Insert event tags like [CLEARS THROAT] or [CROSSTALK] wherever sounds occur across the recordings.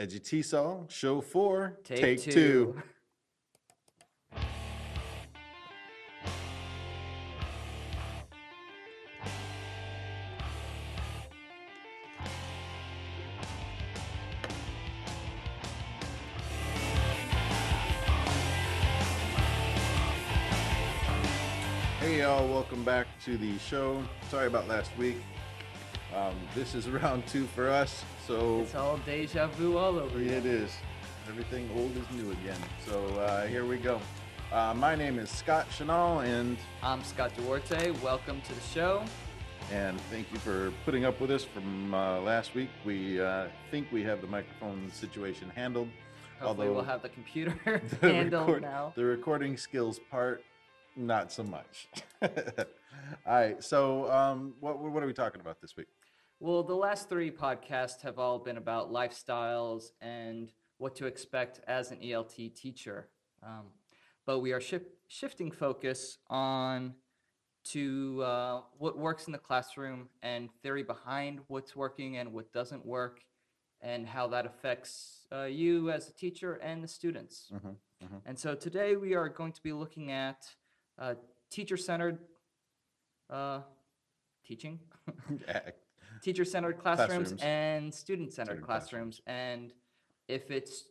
Edgy Show 4, Take, two. Hey y'all, welcome back to the show. Sorry about last week. Um, this is [LAUGHS] round two for us, so It's all deja vu all over again. it is. Everything old is new again. So uh, here we go. Uh, my name is Scott Chanel, and I'm Scott Duarte. Welcome to the show. and thank you for putting up with us from uh, last week. We uh, think we have the microphone situation handled. Hopefully, we'll have the computer [LAUGHS] the [LAUGHS] handled record- now. The recording skills part, not so much. All right. So um, what what are we talking about this week? Well, the last three podcasts have all been about lifestyles and what to expect as an ELT teacher. Um, but we are shif- shifting focus on to uh, what works in the classroom and theory behind what's working and what doesn't work, and how that affects uh, you as a teacher and the students. Mhm, mhm. And so today we are going to be looking at uh, teacher-centered uh, teaching. [LAUGHS] teacher-centered classrooms, Classrooms. and student-centered Centered classrooms. and if it's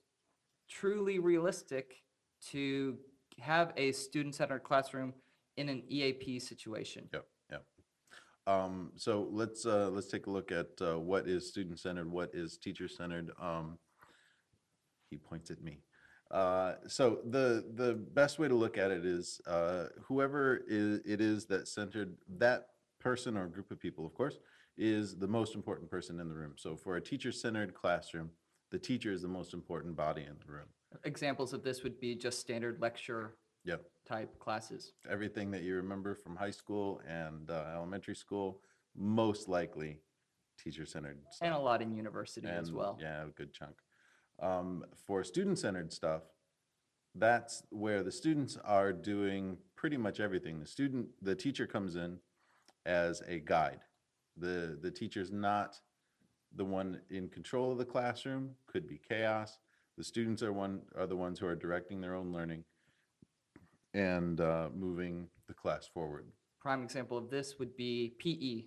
truly realistic to have a student-centered classroom in an EAP situation. Yep, yep. Um, so let's uh, let's take a look at uh, what is student centered, what is teacher centered. Um, he points at me. Uh, so the the best way to look at it is uh, whoever is, it is that centered that person or group of people, of course, is the most important person in the room. So for a teacher centered classroom, the teacher is the most important body in the room. Examples of this would be just standard lecture Yep. type classes. everything that you remember from high school and uh, elementary school, most likely teacher-centered stuff. And a lot in university as And, well. Yeah, a good chunk. Um, for student-centered stuff, that's where the students are doing pretty much everything. The student, the teacher comes in as a guide. The, the teacher's not the one in control of the classroom, could be chaos. The students are one, are the ones who are directing their own learning and uh, moving the class forward. Prime example of this would be PE,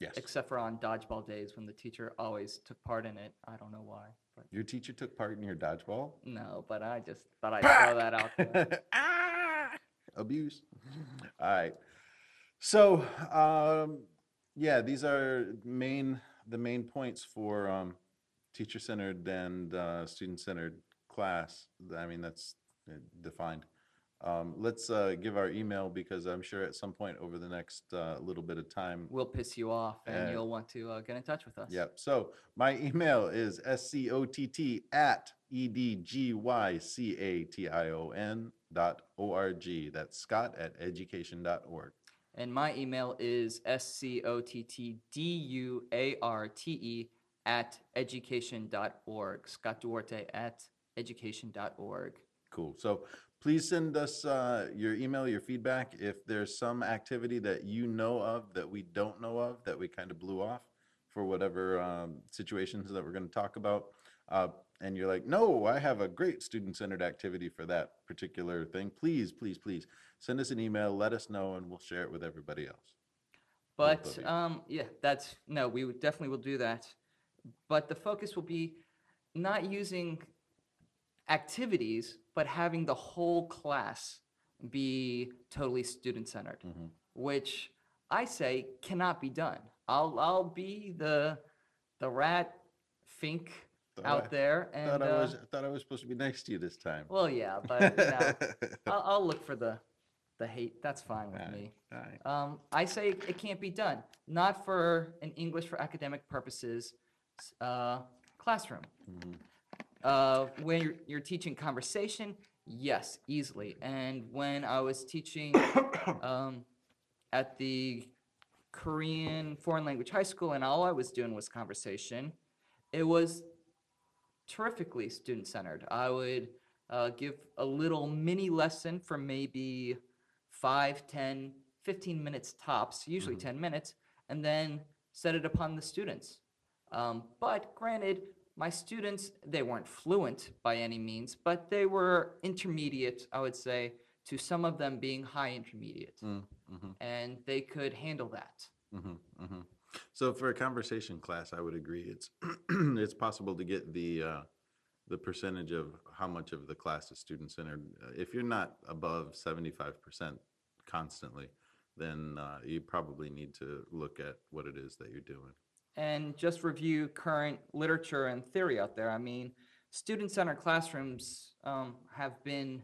Yes. except for on dodgeball days when the teacher always took part in it. I don't know why, but Your teacher took part in your dodgeball? no, but I just thought I'd throw that out there. [LAUGHS] ah! Abuse. All right. So, um, yeah, these are main the main points for um, teacher-centered and uh, student-centered class. I mean, that's uh, defined. Um, let's uh, give our email because I'm sure at some point over the next uh, little bit of time We'll piss you off and Uh, you'll want to uh, get in touch with us. Yep. So my email is scott at e edgycation dot org. That's Scott at education dot org. And my email is S-C-O-T-T-D-U-A-R-T-E at education.org. Scott Duarte at education.org. Cool. So please send us uh, your email, your feedback. If there's some activity that you know of that we don't know of that we kind of blew off for whatever um, situations that we're going to talk about, uh, and you're like, no, I have a great student-centered activity for that particular thing. Please, please, please send us an email. Let us know, and we'll share it with everybody else. But um, yeah, that's no, we would definitely will do that. But the focus will be not using activities, but having the whole class be totally student centered, Mhm. which I say cannot be done. I'll I'll be the the rat fink Thought out I- there and [LAUGHS] Thought I uh, was, thought I was supposed to be nice to you this time. well yeah, but you know, [LAUGHS] I'll, I'll look for the the hate. That's fine with Alright, me. alright. Um, I say it can't be done, not for an English for academic purposes s- uh, classroom. Mhm. Uh, when you're, you're teaching conversation, yes, easily. And when I was teaching [COUGHS] um, at the Korean foreign language high school, and all I was doing was conversation, it was terrifically student centered. I would uh, give a little mini lesson for maybe five, 10, 15 minutes tops, usually Mhm. 10 minutes, and then set it upon the students. Um, but granted, my students, they weren't fluent by any means, but they were intermediate, I would say, to some of them being high intermediate. Mm, mhm, And they could handle that. mhm, mhm. So for a conversation class, I would agree. It's [CLEARS THROAT] it's possible to get the uh, the percentage of how much of the class is student centered. If you're not above seventy five percent constantly, then uh, you probably need to look at what it is that you're doing. and just review current literature and theory out there. I mean, student-centered classrooms um, have been,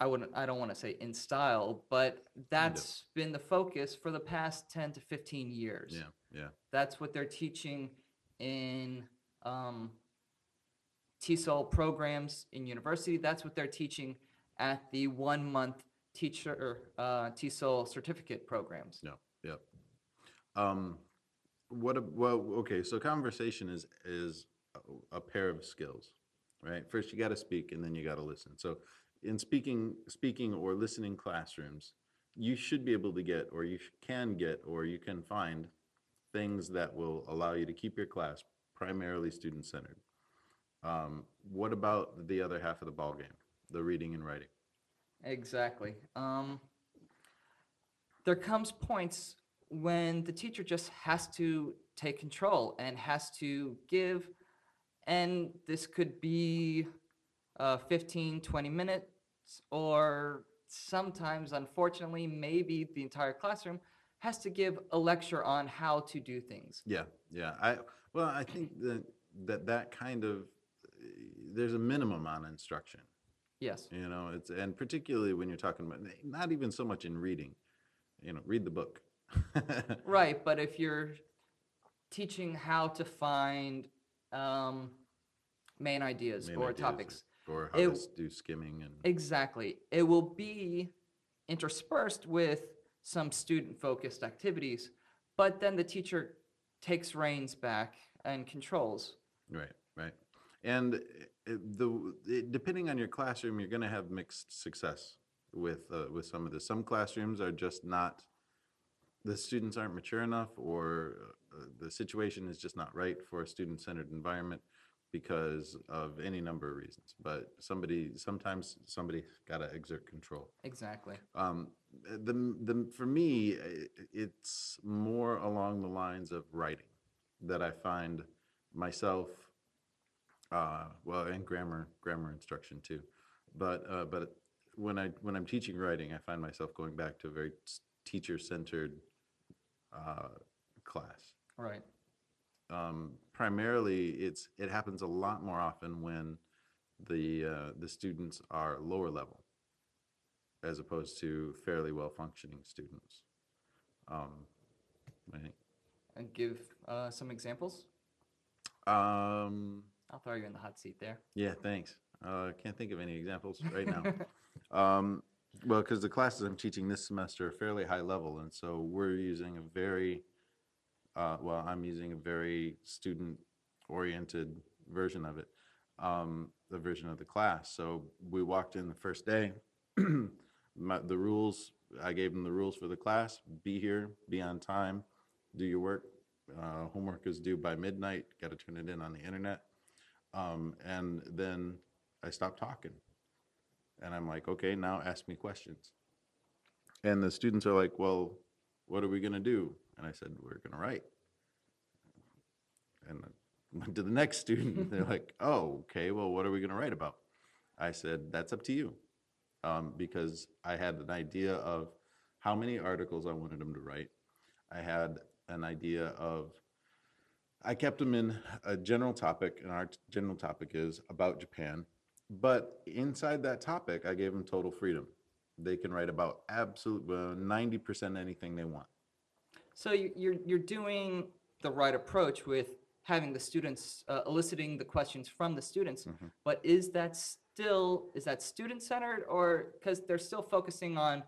I wouldn't, I don't want to say in style, but that's been the focus for the past 10 to 15 years. Yeah, yeah. That's what they're teaching in um, TESOL programs in university. That's what they're teaching at the one-month teacher uh, TESOL certificate programs. Yep, Yeah. Um, what, a- well, okay, so conversation is, is a- a pair of skills, right? First, you gotta speak and then you gotta listen. So in speaking, speaking or listening classrooms, you should be able to get, or you can get, or you can find things that will allow you to keep your class primarily student-centered. Um, what about the other half of the ballgame, the reading and writing? Exactly. Um, there comes points when the teacher just has to take control and has to give, and this could be uh, 15, 20 minutes, or sometimes, unfortunately, maybe the entire classroom has to give a lecture on how to do things. Yeah, yeah. I, well, I think that, that that kind of, there's a minimum on instruction, Yes. you know, it's, and particularly when you're talking about, not even so much in reading, you know, read the book. [LAUGHS] Right, but if you're teaching how to find um, main ideas Main or ideas topics, Or how It- to do skimming and, exactly, it will be interspersed with some student-focused activities, but then the teacher takes reins back and controls. right, right. And eh, eh, the, depending on your classroom, you're gonna have mixed success with, uh, with some of this. Some classrooms are just not, the students aren't mature enough or uh, the situation is just not right for a student-centered environment because of any number of reasons. But somebody, sometimes somebody gotta exert control. Exactly. Um, the, the, for me, i- it's more along the lines of writing that I find myself, uh, well, and grammar, grammar instruction too. But, uh, but when I, when I'm teaching writing, I find myself going back to a very s- teacher-centered, uh, class. Right. Um, primarily, it's, it happens a lot more often when the, uh, the students are lower level as opposed to fairly well-functioning students. Um, I think, And give uh, some examples. um, I'll throw you in the hot seat there. yeah, thanks. Uh, can't think of any examples right now. [LAUGHS] Um, well, because the classes I'm teaching this semester are fairly high level, and so we're using a very, uh, well, I'm using a very student-oriented version of it, um, the version of the class. So we walked in the first day. [CLEARS THROAT] My, the rules, I gave them the rules for the class: be here, be on time, do your work. Uh, homework is due by midnight. Got to turn it in on the internet. Um, and then I stopped talking. And I'm like, okay, now ask me questions. And the students are like, well, what are we going to do? And I said, we're going to write. And I went to the next student. and They're like, oh, okay, well, what are we going to write about? I said, that's up to you. Um, because I had an idea of how many articles I wanted them to write. I had an idea of I kept them in a general topic, and our general topic is about Japan. But inside that topic, I gave them total freedom. They can write about absolute uh, ninety percent anything they want. So you're, you're doing the right approach with having the students, uh, eliciting the questions from the students. Mm-hmm. But is that still, is that student-centered or, because they're still focusing on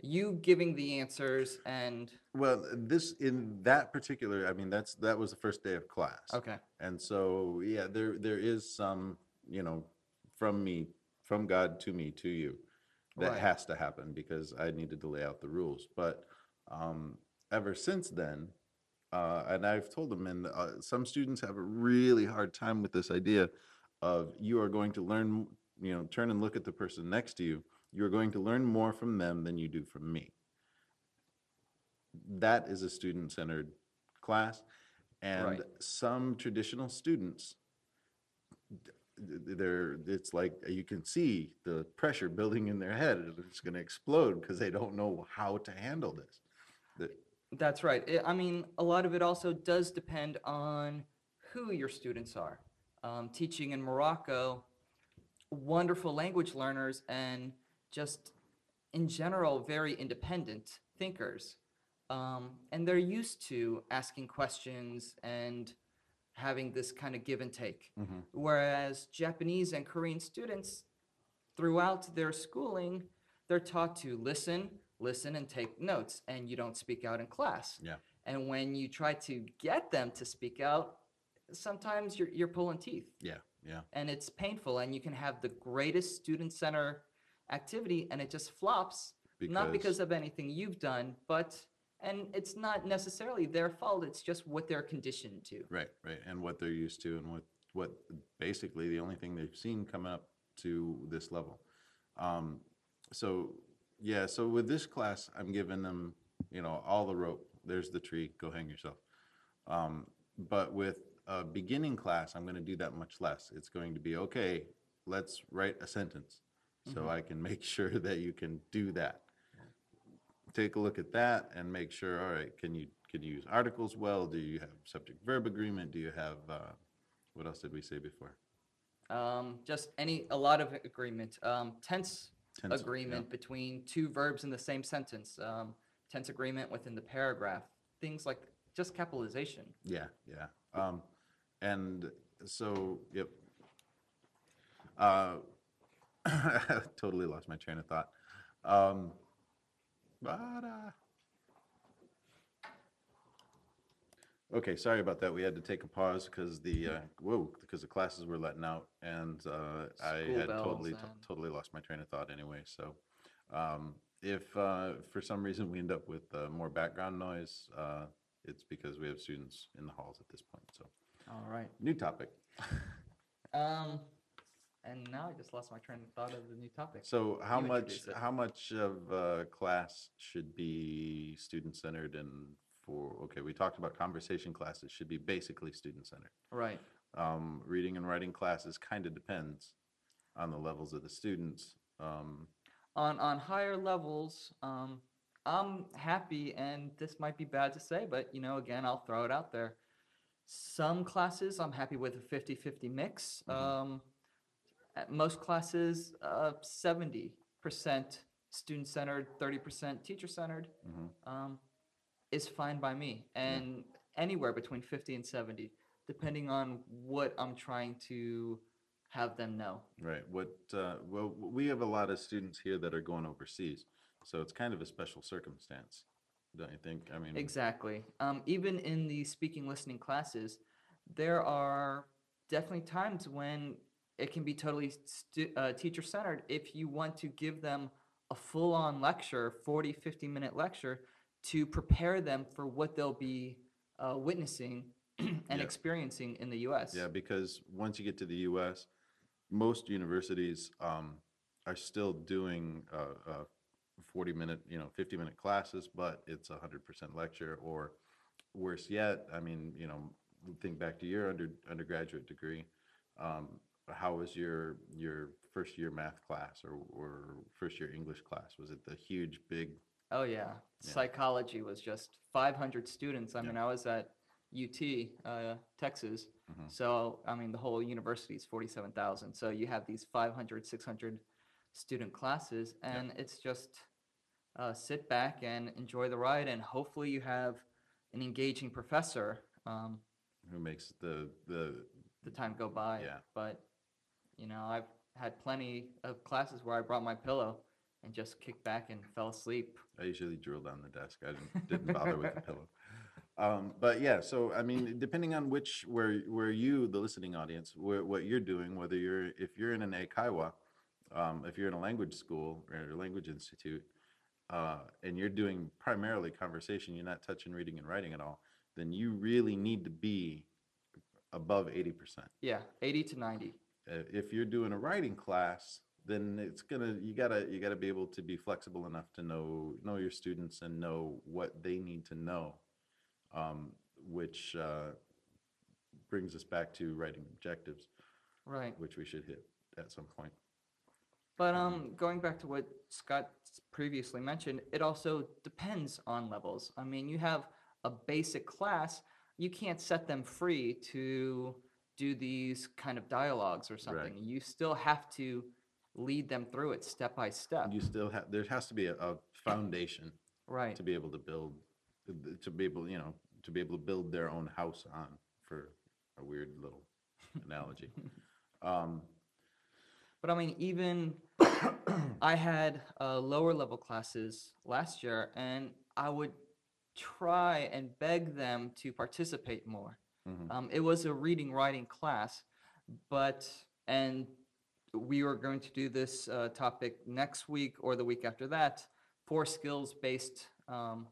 you giving the answers and, Well, this in that particular, I mean, that's that was the first day of class. okay, And so, yeah, there there is some, you know, from me, from God to me to you, that Right. has to happen because I needed to lay out the rules. But um, ever since then, Uh, and I've told them, and uh, some students have a really hard time with this idea of you are going to learn, you know, turn and look at the person next to you. You're going to learn more from them than you do from me. That is a student-centered class. And Right. some traditional students, th- they're, it's like, you can see the pressure building in their head. It's going to explode because they don't know how to handle this. That's right. I- I mean, a lot of it also does depend on who your students are. Um, teaching in Morocco, wonderful language learners and just in general very independent thinkers. Um, and they're used to asking questions and having this kind of give and take. Whereas Japanese and Korean students, throughout their schooling, they're taught to listen, listen, and take notes, and you don't speak out in class. Yeah. And when you try to get them to speak out, sometimes you're, you're pulling teeth Yeah, yeah. and it's painful, and you can have the greatest student center activity, and it just flops. Not because of anything you've done, but, and it's not necessarily their fault, it's just what they're conditioned to. Right, right, and what they're used to, and what what basically the only thing they've seen come up to this level. Um, so yeah, so with this class, I'm giving them, you know, all the rope. There's the tree. Go hang yourself. Um, but with a beginning class, I'm going to do that much less. It's going to be okay. Let's write a sentence, so I can make [LAUGHS] sure that you can do that take a look at that and make sure, all right, can you, can you use articles well? Do you have subject verb agreement? Do you have, uh, what else did we say before? Um, just any, a lot of agreement. Um, tense Tense, yeah. agreement between two verbs in the same sentence. Um, tense agreement within the paragraph. Things like just capitalization. Yeah, yeah. Um, and so, yep. Uh, [LAUGHS] totally lost my train of thought. Um, but, uh, okay, sorry about that. We had to take a pause because the, uh, whoa, because the classes were letting out and, uh, I School had bells totally, and- totally lost my train of thought anyway, so. Um, if, uh, for some reason we end up with, uh, more background noise, uh, it's because we have students in the halls at this point, so. All right. New topic. [LAUGHS] Um, and now I just lost my train of thought of the new topic. So how You much, introduce it. how much of a class should be student-centered and for, okay, we talked about conversation classes should be basically student-centered. Right. Um, reading and writing classes kind of depends on the levels of the students. Um, on on higher levels um i'm happy and this might be bad to say but you know again i'll throw it out there some classes i'm happy with a 50-50 mix um at most classes uh 70% student centered 30% teacher centered mhm. um, is fine by me and anywhere between 50 and 70 depending on what i'm trying to have them know Right, what, uh, well, we have a lot of students here that are going overseas, so it's kind of a special circumstance, don't you think? I mean. Exactly. Um, even in the speaking listening classes, there are definitely times when it can be totally stu- uh, teacher centered if you want to give them a full on lecture, 40, 50 minute lecture, to prepare them for what they'll be uh, witnessing [CLEARS THROAT] and Yeah. experiencing in the US. Yeah, because once you get to the US, most universities um, are still doing uh, uh, 40 minute, you know, 50 minute classes, but it's a 100% lecture. Or worse yet, I mean, you know, think back to your under, undergraduate degree. Um, how was your your first year math class or, or first year English class? Was it the huge, big? Oh yeah. Psychology was just 500 students. I mean, I was at UT, uh, Texas. Mhm. So, I mean, the whole university is 47,000. So you have these 500, 600 student classes, and it's just uh, sit back and enjoy the ride. And hopefully, you have an engaging professor. Um, Who makes the the the time go by. Yeah. But you know, I've had plenty of classes where I brought my pillow and just kicked back and fell asleep. I usually drooled on the desk. I didn't, didn't bother with the [LAUGHS] pillow. Um, but yeah, so I mean, depending on which, where, where you, the listening audience, where, what you're doing, whether you're, if you're in an Eikaiwa, um, if you're in a language school or a language institute, uh, and you're doing primarily conversation, you're not touching reading and writing at all, then you really need to be above 80%. Yeah, 80 to 90. Uh, if you're doing a writing class, then it's gonna you gotta you gotta be able to be flexible enough to know know your students and know what they need to know, um, which uh, brings us back to writing objectives, Right. which we should hit at some point. But um, going back to what Scott previously mentioned, it also depends on levels. I mean, you have a basic class, you can't set them free to do these kind of dialogues or something. You still have to lead them through it step by step. You still have there has to be a, a foundation Right. to be able to build to be able you know to be able to build their own house on for a weird little [LAUGHS] analogy. Um, But I mean, even [COUGHS] I had uh, lower level classes last year, and I would try and beg them to participate more. Mhm. Um, it was a reading writing class, but and we were going to do this uh, topic next week or the week after that for skills based um,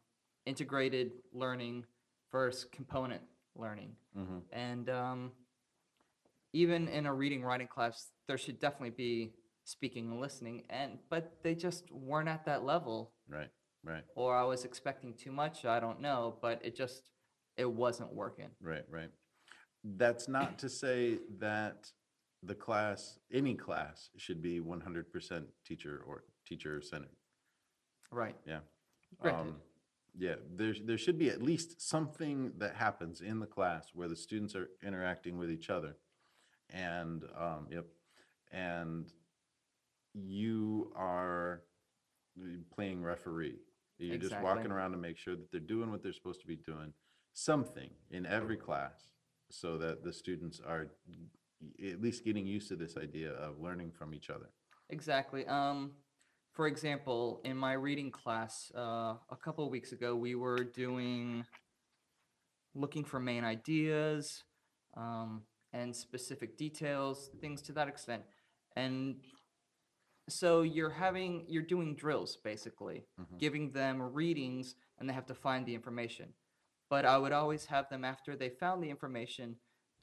integrated learning versus component learning. mhm. And um, even in a reading writing class, there should definitely be speaking and listening. And but they just weren't at that level, Right, right, or I was expecting too much. I don't know, but it just it wasn't working. right, right. That's not to say that the class, any class, should be one hundred percent teacher or teacher centered. Right. Yeah. Granted. Um, Yeah, there, there should be at least something that happens in the class where the students are interacting with each other. And, um, yep, and you are playing referee. You're just walking around to make sure that they're doing what they're supposed to be doing, something in every class, so that the students are at least getting used to this idea of learning from each other. Exactly. Um, for example, in my reading class uh, a couple of weeks ago, we were doing looking for main ideas um, and specific details, things to that extent. And so you're having you're doing drills basically, Mhm. giving them readings, and they have to find the information. But I would always have them after they found the information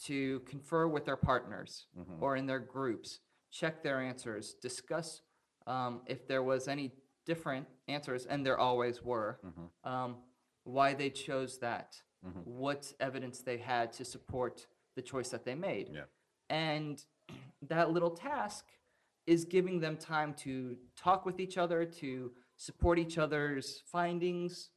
to confer with their partners Mhm. or in their groups, check their answers, discuss um, if there was any different answers, and there always were, Mhm. um, why they chose that, Mhm. what evidence they had to support the choice that they made. Yeah. And [CLEARS THROAT] that little task is giving them time to talk with each other, to support each other's findings,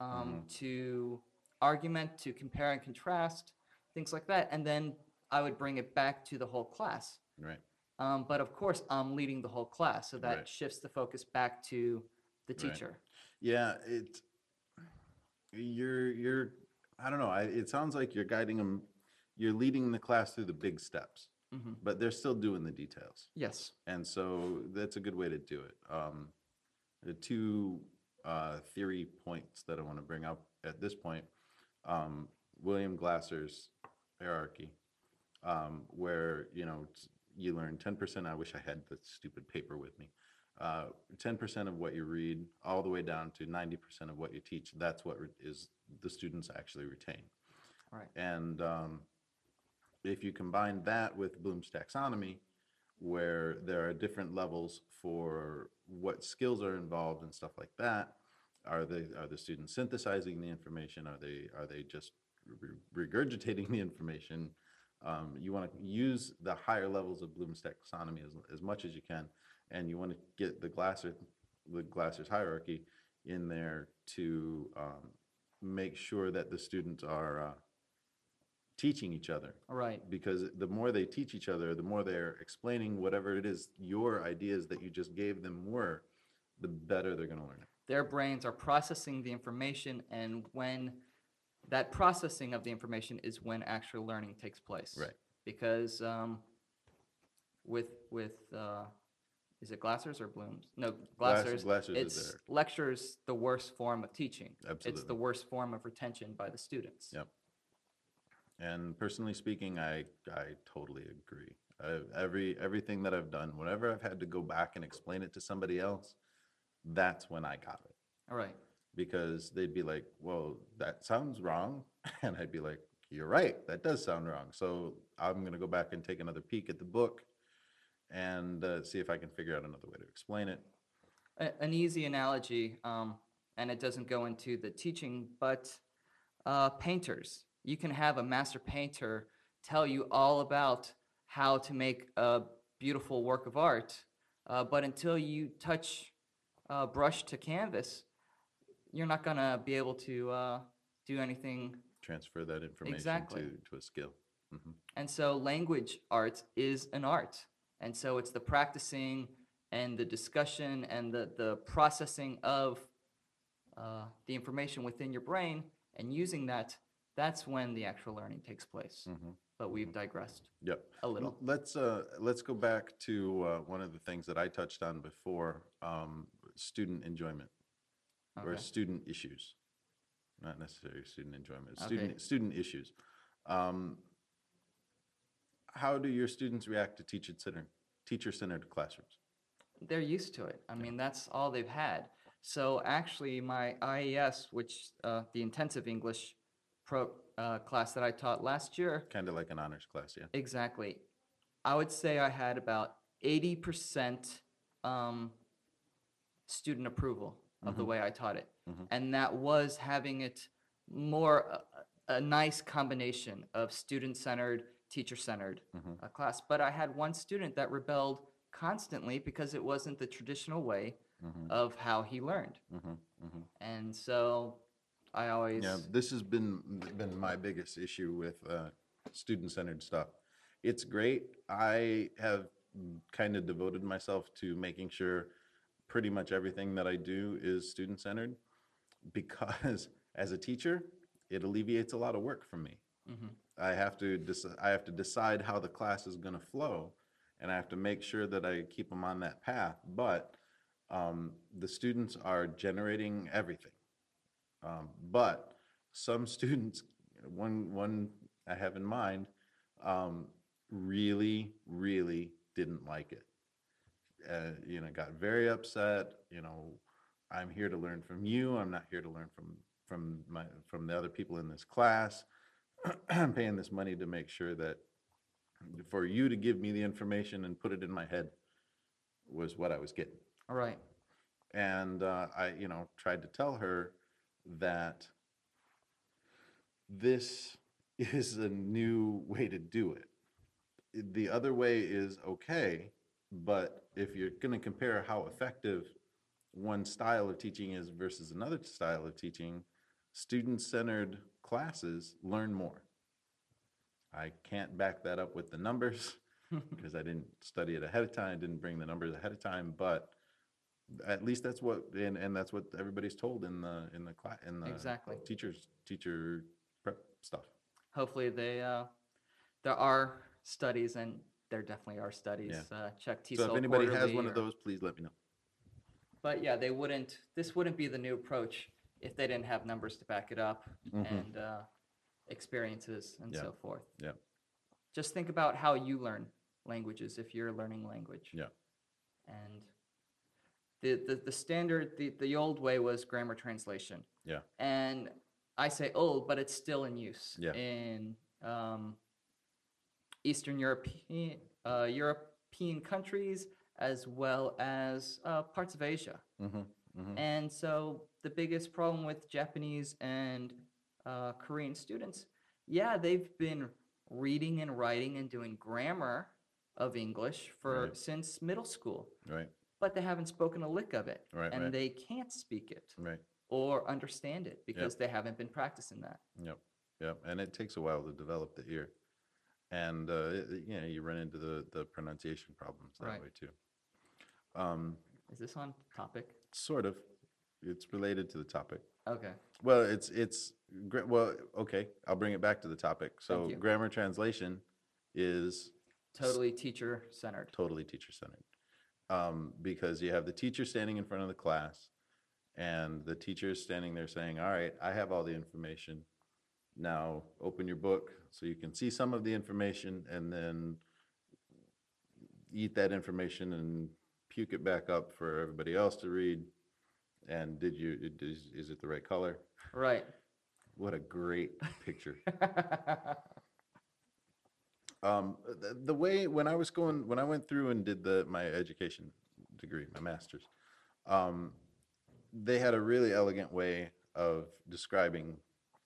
um, to argument, to compare and contrast, things like that. And then I would bring it back to the whole class. Right, Um, but of course, I'm leading the whole class, so that Right. shifts the focus back to the Right. teacher. Yeah, it, you're, you're, I don't know, I, it sounds like you're guiding them, you're leading the class through the big steps, Mhm. but they're still doing the details. Yes. And so that's a good way to do it. Um, the two, uh, theory points that I want to bring up at this point, um, William Glasser's hierarchy, um, where, you know, you learn ten percent, I wish I had the stupid paper with me. Uh, ten percent of what you read, all the way down to ninety percent of what you teach, that's what is, the students actually retain. Right. And, um, if you combine that with Bloom's taxonomy, where there are different levels for what skills are involved and stuff like that. Are they, are the students synthesizing the information? Are they, are they just re- regurgitating the information? Um, you want to use the higher levels of Bloom's taxonomy as, as much as you can. And you want to get the Glasser, the Glasser's hierarchy in there to, um, make sure that the students are, uh, teaching each other Right. because the more they teach each other, the more they're explaining whatever it is your ideas that you just gave them were, the better they're going to learn it. Their brains are processing the information, and when that processing of the information is when actual learning takes place. Right. Because um, with with uh, is it Glassers or Blooms? No, Glass- Glassers. Glassers is it's there. lectures the worst form of teaching. Absolutely. It's the worst form of retention by the students. Yep. And personally speaking, I, I totally agree. I, every, everything that I've done, whenever I've had to go back and explain it to somebody else, that's when I got it. All right. Because they'd be like, well, that sounds wrong. [LAUGHS] And I'd be like, you're right, that does sound wrong. So I'm going to go back and take another peek at the book and uh, see if I can figure out another way to explain it. An easy analogy, um, and it doesn't go into the teaching, but uh, painters. You can have a master painter tell you all about how to make a beautiful work of art, uh, but until you touch brush to canvas, you're not going to be able to uh, do anything. Transfer that information Exactly. to, to a skill. hmm And so, language arts is an art. And so, it's the practicing and the discussion and the, the processing of uh, the information within your brain and using that. That's when the actual learning takes place. hmm But we've digressed Yep. a little. Let's, uh, let's go back to, uh, one of the things that I touched on before, um, student enjoyment or student issues. Not necessarily student enjoyment, Okay. student, student issues. Um, how do your students react to teacher-centered, teacher-centered classrooms? they're used to it. I mean, that's all they've had. So actually, my IES, which uh, the intensive English pro uh, class that I taught last year, Kind of like an honors class, yeah? exactly, I would say I had about eighty percent um, student approval of the way I taught it, Mhm. and that was having it more uh, a, a nice combination of student-centered, teacher-centered Mhm. uh, class. But I had one student that rebelled constantly because it wasn't the traditional way Mhm. of how he learned. Mhm. Mhm. And so I always Yeah, this has been, been my biggest issue with uh, student-centered stuff. It's great. I have kind of devoted myself to making sure pretty much everything that I do is student-centered because [LAUGHS] as a teacher, it alleviates a lot of work from me. Mhm. I have to, deci- I have to decide how the class is going to flow, and I have to make sure that I keep them on that path. But um, the students are generating everything. Um, but some [LAUGHS] students, one one I have in mind, um, really, really didn't like it. Uh, you know, got very upset. You know, I'm here to learn from you. I'm not here to learn from from my from the other people in this class. [CLEARS THROAT] I'm paying this money to make sure that for you to give me the information and put it in my head was what I was getting. all right. And uh, I, you know, tried to tell her that this is a new way to do it. The other way is okay, but if you're going to compare how effective one style of teaching is versus another style of teaching, student-centered classes learn more. I can't back that up with the numbers [LAUGHS] because I didn't study it ahead of time, didn't bring the numbers ahead of time, but at least that's what, and, and that's what everybody's told in the, in the class, in the Exactly. teachers, teacher prep stuff. Hopefully they uh, there are studies and there definitely are studies. Uh, check TESOL So if anybody has one of those, please let me know. But yeah, they wouldn't. This wouldn't be the new approach if they didn't have numbers to back it up Mhm. and uh, experiences and Yeah. so forth. Yeah. Just think about how you learn languages if you're learning language. Yeah. And the, the, the standard, the, the old way was grammar translation. Yeah. And I say old, but it's still in use Yeah. in um, Eastern European, uh, European countries as well as uh, parts of Asia. Mhm, mhm. And so the biggest problem with Japanese and uh, Korean students, yeah, they've been reading and writing and doing grammar of English for Right. since middle school, Right, but they haven't spoken a lick of it, Right, and right. they can't speak it right. or understand it because they haven't been practicing that. Yep, yep, and it takes a while to develop the ear. And, uh, it- you know, you run into the, the pronunciation problems that Right. way too. Um, Is this on topic? sort of, it's related to the topic. Okay. Well, it's, it's, well, okay, I'll bring it back to the topic. So grammar translation is Totally teacher centered. totally teacher-centered. Um, because you have the teacher standing in front of the class, and the teacher is standing there saying, all right, I have all the information. Now, open your book so you can see some of the information, and then eat that information and puke it back up for everybody else to read. And did you, is, is it the right color? Right. What a great picture. [LAUGHS] Um, the, the way, when I was going, when I went through and did the, my education degree, my master's, um, they had a really elegant way of describing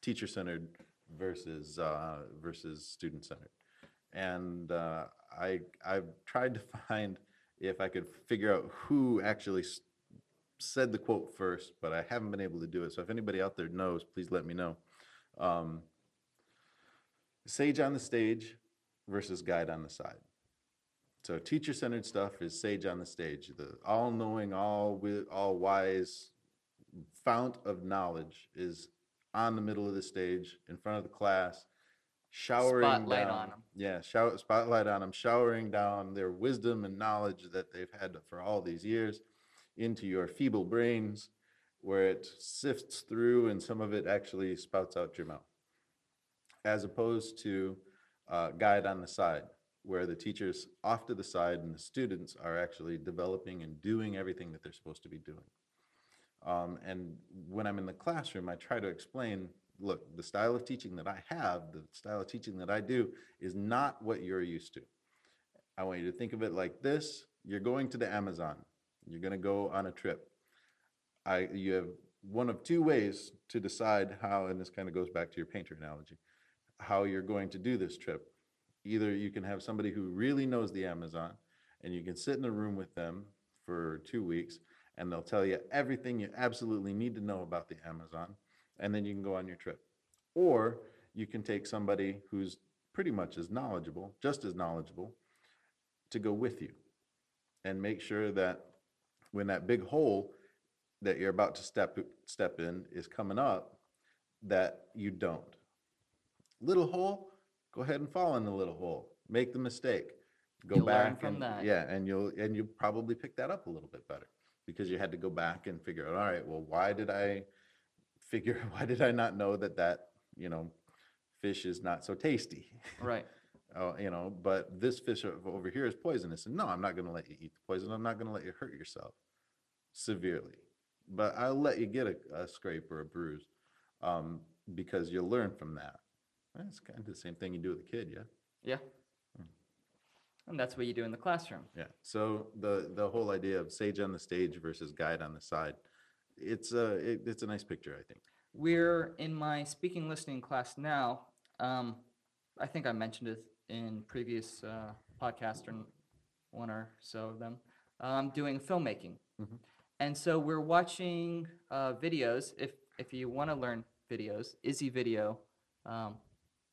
teacher-centered versus, uh, versus student-centered. And, uh, I, I've tried to [LAUGHS] find if I could figure out who actually said the quote first, but I haven't been able to do it. So if anybody out there knows, please let me know. Um, Sage on the stage versus guide on the side. So teacher-centered stuff is sage on the stage, the all wi- all wise fount of knowledge is on the middle of the stage in front of the class, showering Spotlight down- on 'em. Yeah, shower, spotlight on them, showering down their wisdom and knowledge that they've had for all these years into your feeble brains, where it sifts through and some of it actually spouts out your mouth as opposed to uh, guide on the side, where the teacher's off to the side and the students are actually developing and doing everything that they're supposed to be doing. Um, and when I'm in the classroom, I try to explain, look, the style of teaching that I have, the style of teaching that I do is not what you're used to. I want you to think of it like this. You're going to the Amazon. You're going to go on a trip. I, you have one of two ways to decide how, and this kind of goes back to your painter analogy, how you're going to do this trip. Either you can have somebody who really knows the Amazon and you can sit in a room with them for two weeks and they'll tell you everything you absolutely need to know about the Amazon and then you can go on your trip. Or you can take somebody who's pretty much as knowledgeable, just as knowledgeable, to go with you and make sure that when that big hole that you're about to step step in is coming up, that you don't. Little hole, go ahead and fall in the little hole. Make the mistake. Go You'll back from and that. yeah, and you'll and you'll probably pick that up a little bit better because you had to go back and figure out. All right, well, why did I figure? [LAUGHS] Why did I not know that that you know fish is not so tasty? Right. [LAUGHS] Oh, you know, but this fish o- over here is poisonous. And no, I'm not going to let you eat the poison. I'm not going to let you hurt yourself severely. But I'll let you get a, a scrape or a bruise um, because you'll learn from that. That's kind of the same thing you do with a kid, yeah? Yeah. And that's what you do in the classroom. Yeah. So the the whole idea of sage on the stage versus guide on the side, it's a it, it's a nice picture, I think. We're in my speaking listening class now. Um, I think I mentioned it in previous uh, podcast or one or so of them. I'm doing filmmaking, Mhm. and so we're watching uh, videos. If if you want to learn videos, Izzy Video um,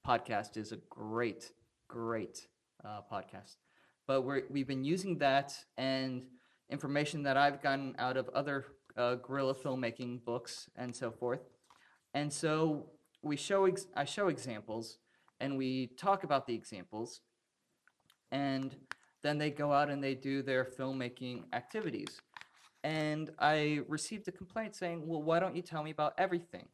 podcast is a great, great uh, podcast. But we're we've been using that and information that I've gotten out of other uh, guerrilla filmmaking books and so forth. And so we show ex- I show examples and we talk about the examples and then they go out and they do their filmmaking activities. And I received a complaint saying, "Well, why don't you tell me about everything?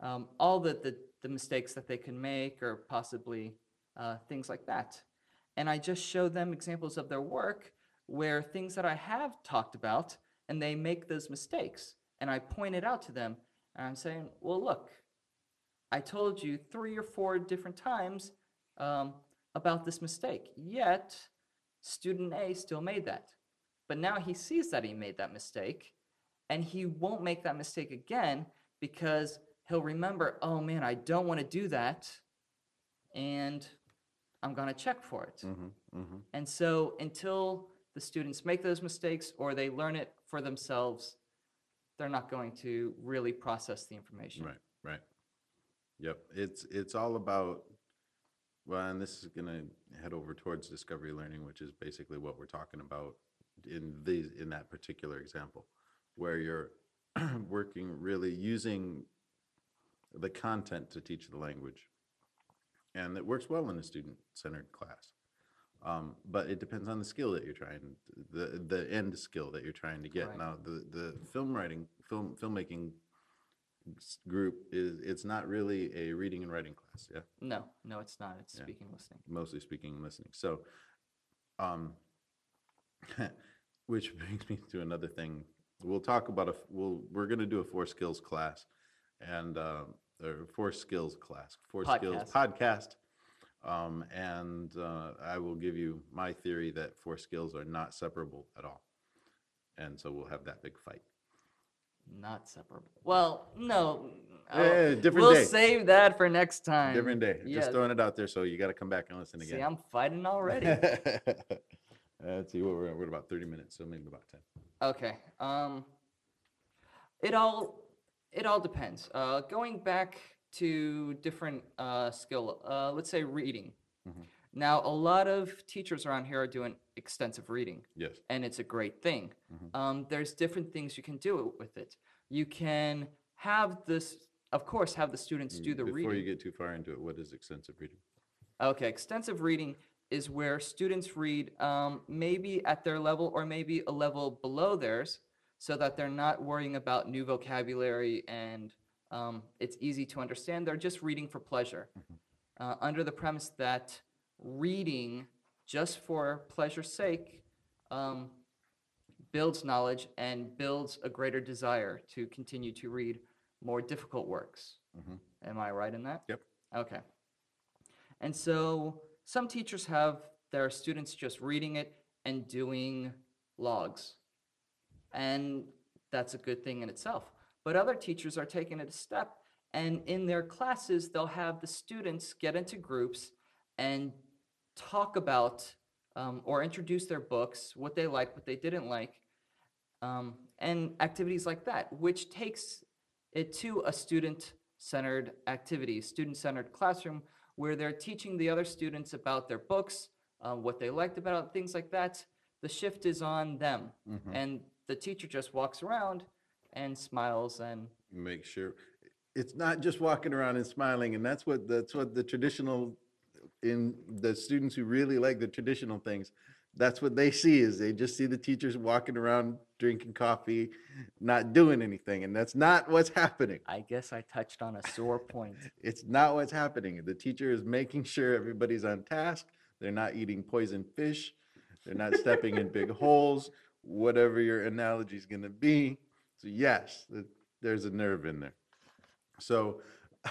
Um, all the, the the mistakes that they can make, or possibly uh, things like that." And I just show them examples of their work where things that I have talked about, and they make those mistakes, and I point it out to them, and I'm saying, "Well, look, I told you three or four different times um, about this mistake, yet student A still made that. But now he sees that he made that mistake, and he won't make that mistake again because he'll remember, oh man, I don't want to do that, and I'm going to check for it. Mm-hmm, mm-hmm. And so until the students make those mistakes or they learn it for themselves, they're not going to really process the information. Right, right. Yep, it's, it's all about, well, and this is gonna head over towards discovery learning, which is basically what we're talking about in these, in that particular example, where you're [CLEARS THROAT] working, really using the content to teach the language. And it works well in a student-centered class. Um, but it depends on the skill that you're trying, the, the end skill that you're trying to get. Now, the, the film writing, film, filmmaking s- group is, it's not really a reading and writing class, yeah? No, no, it's not. It's Yeah. speaking, listening. Mostly speaking and listening. So, um, [LAUGHS] which brings me to another thing we'll talk about a, f- we'll, we're gonna do a four skills class and, uh, or four skills class, four skills podcast. Um, and, uh, I will give you my theory that four skills are not separable at all. And so we'll have that big fight. Not separable. Well, no. Eh, I'll- different we'll day. save that for next time. Different day, Yeah. just throwing it out there, so you gotta come back and listen again. See. I'm fighting already. [LAUGHS] Let's see, what we're, we're at about thirty minutes, so maybe about ten. Okay. Um, it all it all depends. Uh, going back to different uh, skill, uh, let's say reading. Mhm. Now, a lot of teachers around here are doing extensive reading, Yes, and it's a great thing. Mhm. Um, there's different things you can do with it. You can have this, of course, have the students do the Mm, Before reading. you get too far into it, what is extensive reading? Okay, extensive reading is where students read um, maybe at their level or maybe a level below theirs so that they're not worrying about new vocabulary and um, it's easy to understand. They're just reading for pleasure uh, under the premise that reading just for pleasure's sake um, builds knowledge and builds a greater desire to continue to read more difficult works. Mhm. Am I right in that? Yep. Okay. And so some teachers have their students just reading it and doing logs. And that's a good thing in itself. But other teachers are taking it a step, and in their classes, they'll have the students get into groups and talk about um, or introduce their books, what they like, what they didn't like, um, and activities like that, which takes it to a student-centered activity, student-centered classroom, where they're teaching the other students about their books, uh, what they liked about it, things like that. The shift is on them, Mhm. and the teacher just walks around and smiles and Make sure, it's not just walking around and smiling, and that's what, that's what the traditional, in, the students who really like the traditional things, that's what they see, is they just see the teachers walking around drinking coffee, not doing anything, and that's not what's happening. I guess I touched on a sore point. [LAUGHS] It's not what's happening. The teacher is making sure everybody's on task. They're not eating poison fish. They're not stepping in big [LAUGHS] holes, whatever your analogy is going to be. So, yes, there's a nerve in there. So, [LAUGHS]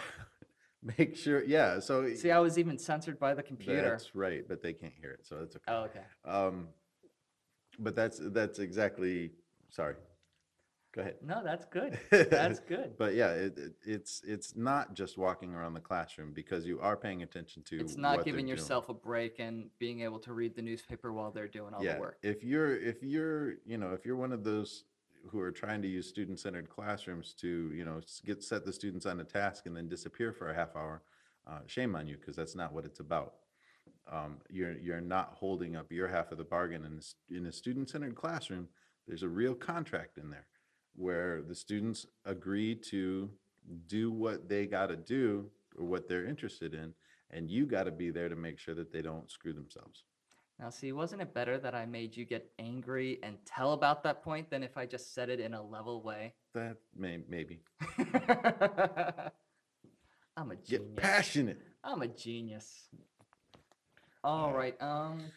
make sure, yeah. So, See, I was even censored by the computer. that's right, but they can't hear it. So, that's okay. Oh, okay. Um, but that's that's exactly, sorry. Go ahead. No, that's good. That's [LAUGHS] good. But yeah, it, it, it's it's not just walking around the classroom because you are paying attention to. It's not giving doing. yourself a break and being able to read the newspaper while they're doing all yeah, the work. if you're if you're you know if you're one of those who are trying to use student-centered classrooms to you know get set the students on a task and then disappear for a half hour, uh, shame on you because that's not what it's about. Um, you're you're not holding up your half of the bargain in a, in a student-centered classroom. There's a real contract in there where the students agree to do what they got to do or what they're interested in, and you got to be there to make sure that they don't screw themselves. Now, see, wasn't it better that I made you get angry and tell about that point than if I just said it in a level way? That may maybe [LAUGHS] I'm a get genius. passionate. I'm a genius. All right. Um,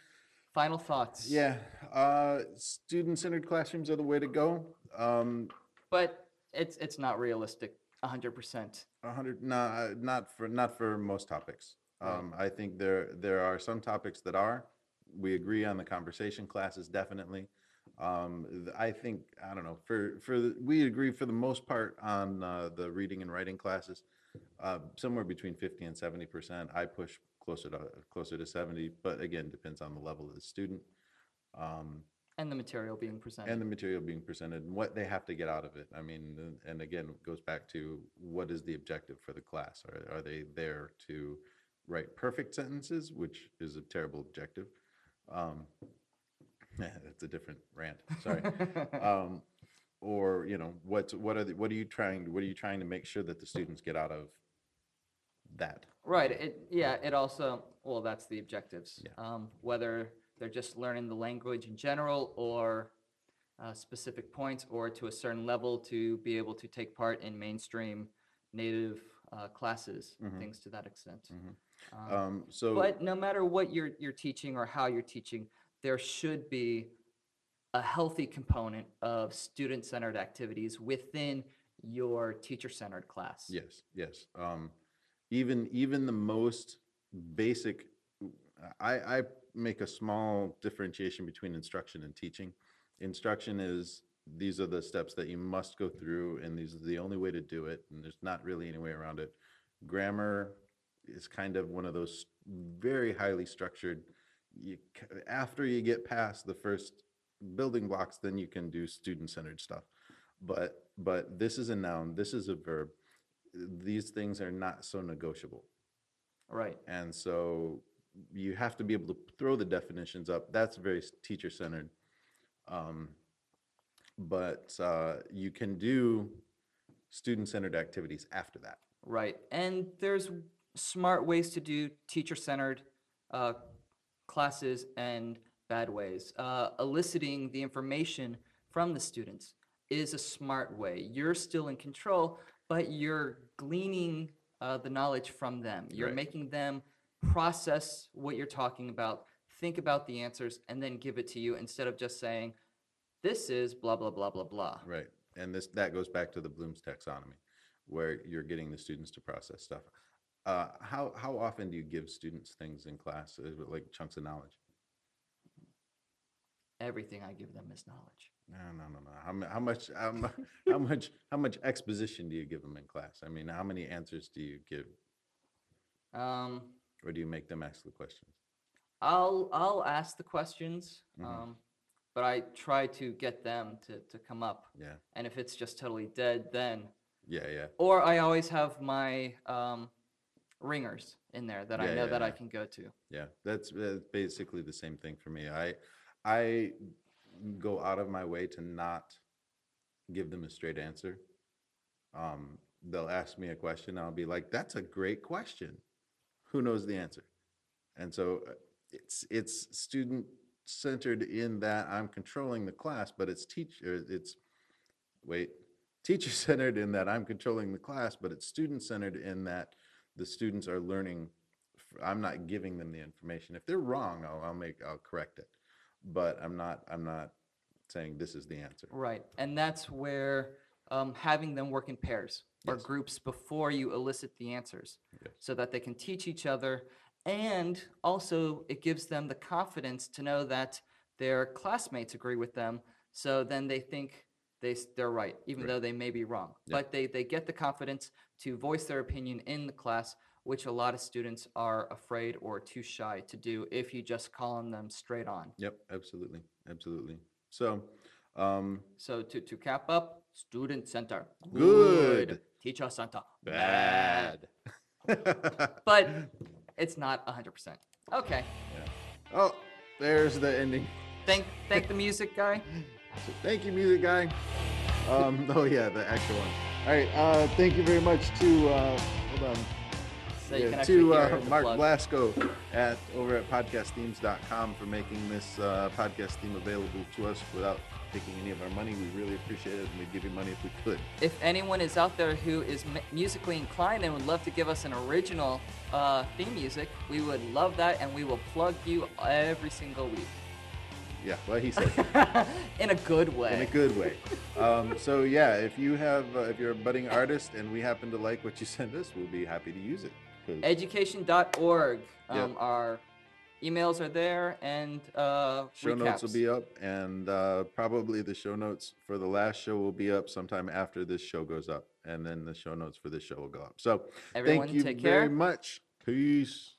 final thoughts. Yeah, uh, student-centered classrooms are the way to go. Um, But it's it's not realistic. hundred percent. a hundred, nah, not for not for most topics. Um, I think there there are some topics that are. We agree on the conversation classes definitely. Um, th- I think I don't know for for the, we agree for the most part on uh, the reading and writing classes. Uh, somewhere between fifty and seventy percent. I push closer to closer to seventy, but again depends on the level of the student. Um, And the material being presented. and the material being presented and what they have to get out of it. I mean, and- and again, it goes back to what is the objective for the class? Are, are they there to write perfect sentences, which is a terrible objective? Um, [LAUGHS] that's a different rant, sorry. [LAUGHS] Um, or, you know, what's, what are, the- what are you trying, what are you trying to make sure that the students get out of that? Right. It yeah. It also well, that's the objectives. Yeah. Um, whether they're just learning the language in general or uh, specific points, or to a certain level to be able to take part in mainstream native uh, classes, Mhm. things to that extent. Mhm. Um, Um, so. but no matter what you're you're teaching or how you're teaching, there should be a healthy component of student-centered activities within your teacher-centered class. Yes, yes. Um, even even the most basic, I I make a small differentiation between instruction and teaching. Instruction is these are the steps that you must go through, and these are the only way to do it, and there's not really any way around it. Grammar is kind of one of those very highly structured. You, after you get past the first building blocks, then you can do student-centered stuff. But but this is a noun, this is a verb. These things are not so negotiable. Right, And so you have to be able to throw the definitions up. That's very teacher-centered. Um, But uh, you can do student-centered activities after that. right. And there's smart ways to do teacher-centered uh, classes and bad ways. Uh, eliciting the information from the students is a smart way. You're still in control, but you're gleaning uh, the knowledge from them. You're Right. making them process what you're talking about, think about the answers, and then give it to you instead of just saying, this is blah, blah, blah, blah, blah. Right. And this, that goes back to the Bloom's taxonomy, where you're getting the students to process stuff. Uh, How, how often do you give students things in class, uh, like chunks of knowledge? Everything I give them is knowledge. No, no, no, no. How, mu- how much, how mu- [LAUGHS] how much, how much exposition do you give them in class? I mean, how many answers do you give, Um, or do you make them ask the questions? I'll I'll ask the questions, Mhm. um, but I try to get them to to come up. Yeah, And if it's just totally dead, then yeah, yeah. or I always have my um, ringers in there that I Yeah, know yeah, that I yeah. can go to. Yeah, that's uh, basically the same thing for me. I, I go out of my way to not give them a straight answer. Um, they'll ask me a question, I'll be like, "That's a great question. Who knows the answer?" And so uh, it's it's student centered in that I'm controlling the class, but it's teacher it's wait teacher centered in that I'm controlling the class, but it's student centered in that the students are learning I'm not giving them the information. If they're wrong, I'll, I'll make, I'll correct it. But I'm not, I'm not saying this is the answer. Right, and that's where um, having them work in pairs or Yes. groups before you elicit the answers, Yes. so that they can teach each other, and also it gives them the confidence to know that their classmates agree with them. So then they think they s- they're right, even Right. though they may be wrong. Yeah. But they they get the confidence to voice their opinion in the class, which a lot of students are afraid or too shy to do if you just call on them straight on. Yep, absolutely, absolutely. So, um, So to, to cap up, student center. Good. Teacher center. bad. [LAUGHS] But it's not 100%. Okay. Oh, there's the ending. Thank thank the music guy. So thank you, music guy. Um, [LAUGHS] oh yeah, the actual one. All right, uh, thank you very much to, uh, hold on. So you can to uh, Mark plug. Blasco at over at podcastthemes.com for making this uh, podcast theme available to us without taking any of our money. We really appreciate it, and we'd give you money if we could. If anyone is out there who is mu- musically inclined and would love to give us an original uh, theme music, we would love that, and we will plug you every single week Yeah, well, he said [LAUGHS] in a good way. in a good way. Um, so yeah, if you have, uh, if you're a budding artist and we happen to like what you send us, we'll be happy to use it. Education.org. Um, Yep. Our emails are there, and uh, show notes will be up and uh, probably the show notes for the last show will be up sometime after this show goes up and then the show notes for this show will go up so Everyone thank you very care. much peace